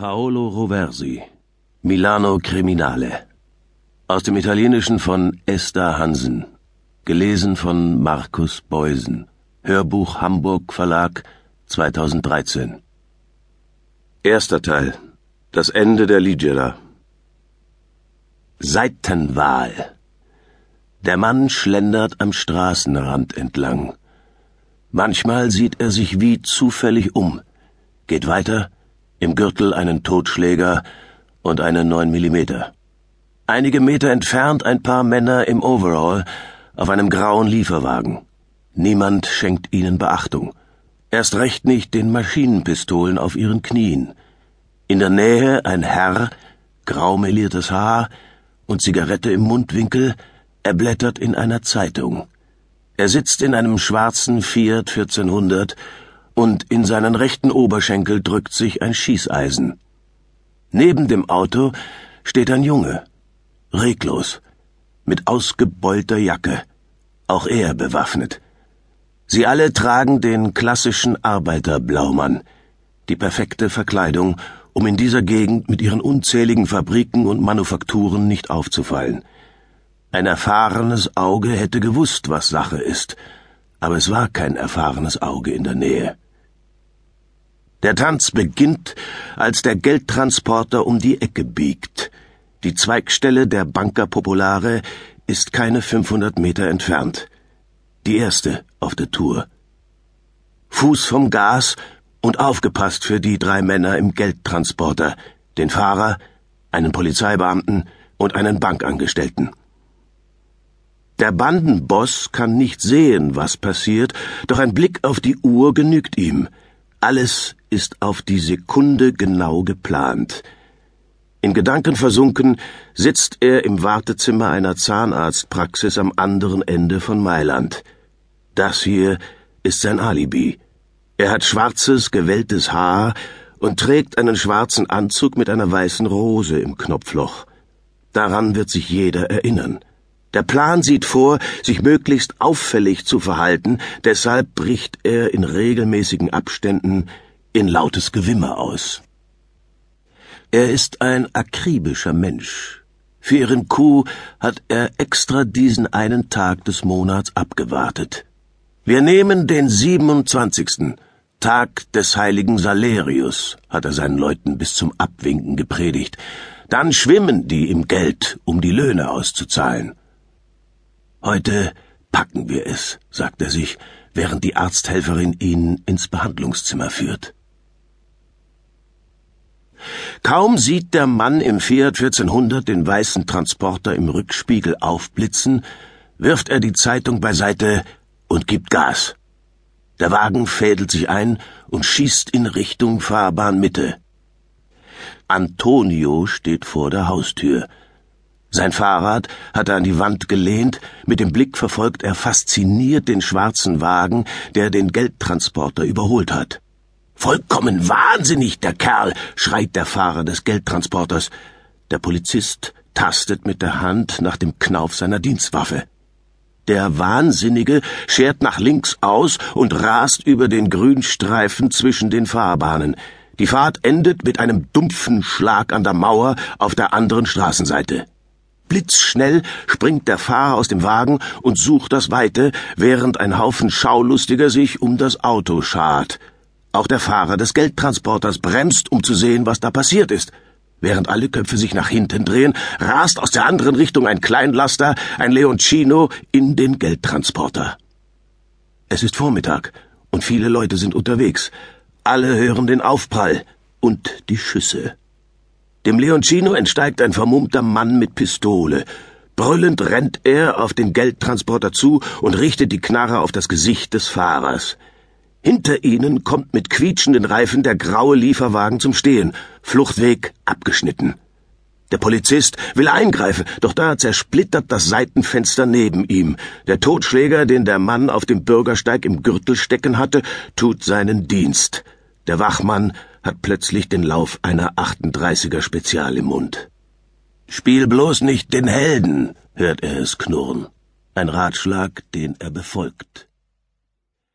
Paolo Roversi, Milano Criminale. Aus dem Italienischen von Esther Hansen. Gelesen von Markus Beusen. Hörbuch Hamburg Verlag 2013. Erster Teil. Das Ende der Ligiera. Seitenwahl. Der Mann schlendert am Straßenrand entlang. Manchmal sieht er sich wie zufällig um, geht weiter, im Gürtel einen Totschläger und eine 9 Millimeter. Einige Meter entfernt ein paar Männer im Overall auf einem grauen Lieferwagen. Niemand schenkt ihnen Beachtung. Erst recht nicht den Maschinenpistolen auf ihren Knien. In der Nähe ein Herr, graumeliertes Haar und Zigarette im Mundwinkel, er blättert in einer Zeitung. Er sitzt in einem schwarzen Fiat 1400 und in seinen rechten Oberschenkel drückt sich ein Schießeisen. Neben dem Auto steht ein Junge, reglos, mit ausgebeulter Jacke, auch er bewaffnet. Sie alle tragen den klassischen Arbeiterblaumann, die perfekte Verkleidung, um in dieser Gegend mit ihren unzähligen Fabriken und Manufakturen nicht aufzufallen. Ein erfahrenes Auge hätte gewusst, was Sache ist, aber es war kein erfahrenes Auge in der Nähe. Der Tanz beginnt, als der Geldtransporter um die Ecke biegt. Die Zweigstelle der Banca Popolare ist keine 500 Meter entfernt. Die erste auf der Tour. Fuß vom Gas und aufgepasst für die drei Männer im Geldtransporter, den Fahrer, einen Polizeibeamten und einen Bankangestellten. Der Bandenboss kann nicht sehen, was passiert, doch ein Blick auf die Uhr genügt ihm. Alles ist auf die Sekunde genau geplant. In Gedanken versunken sitzt er im Wartezimmer einer Zahnarztpraxis am anderen Ende von Mailand. Das hier ist sein Alibi. Er hat schwarzes, gewelltes Haar und trägt einen schwarzen Anzug mit einer weißen Rose im Knopfloch. Daran wird sich jeder erinnern. Der Plan sieht vor, sich möglichst auffällig zu verhalten, deshalb bricht er in regelmäßigen Abständen in lautes Gewimmer aus. Er ist ein akribischer Mensch. Für ihren Coup hat er extra diesen einen Tag des Monats abgewartet. Wir nehmen den 27. Tag des heiligen Salerius, hat er seinen Leuten bis zum Abwinken gepredigt. Dann schwimmen die im Geld, um die Löhne auszuzahlen. Heute packen wir es, sagt er sich, während die Arzthelferin ihn ins Behandlungszimmer führt. Kaum sieht der Mann im Fiat 1400 den weißen Transporter im Rückspiegel aufblitzen, wirft er die Zeitung beiseite und gibt Gas. Der Wagen fädelt sich ein und schießt in Richtung Fahrbahnmitte. Antonio steht vor der Haustür. Sein Fahrrad hat er an die Wand gelehnt, mit dem Blick verfolgt er fasziniert den schwarzen Wagen, der den Geldtransporter überholt hat. Vollkommen wahnsinnig, der Kerl, schreit der Fahrer des Geldtransporters. Der Polizist tastet mit der Hand nach dem Knauf seiner Dienstwaffe. Der Wahnsinnige schert nach links aus und rast über den Grünstreifen zwischen den Fahrbahnen. Die Fahrt endet mit einem dumpfen Schlag an der Mauer auf der anderen Straßenseite. Blitzschnell springt der Fahrer aus dem Wagen und sucht das Weite, während ein Haufen Schaulustiger sich um das Auto schart. Auch der Fahrer des Geldtransporters bremst, um zu sehen, was da passiert ist. Während alle Köpfe sich nach hinten drehen, rast aus der anderen Richtung ein Kleinlaster, ein Leoncino, in den Geldtransporter. Es ist Vormittag und viele Leute sind unterwegs. Alle hören den Aufprall und die Schüsse. Dem Leoncino entsteigt ein vermummter Mann mit Pistole. Brüllend rennt er auf den Geldtransporter zu und richtet die Knarre auf das Gesicht des Fahrers. Hinter ihnen kommt mit quietschenden Reifen der graue Lieferwagen zum Stehen, Fluchtweg abgeschnitten. Der Polizist will eingreifen, doch da zersplittert das Seitenfenster neben ihm. Der Totschläger, den der Mann auf dem Bürgersteig im Gürtel stecken hatte, tut seinen Dienst. Der Wachmann hat plötzlich den Lauf einer 38er Spezial im Mund. Spiel bloß nicht den Helden, hört er es knurren. Ein Ratschlag, den er befolgt.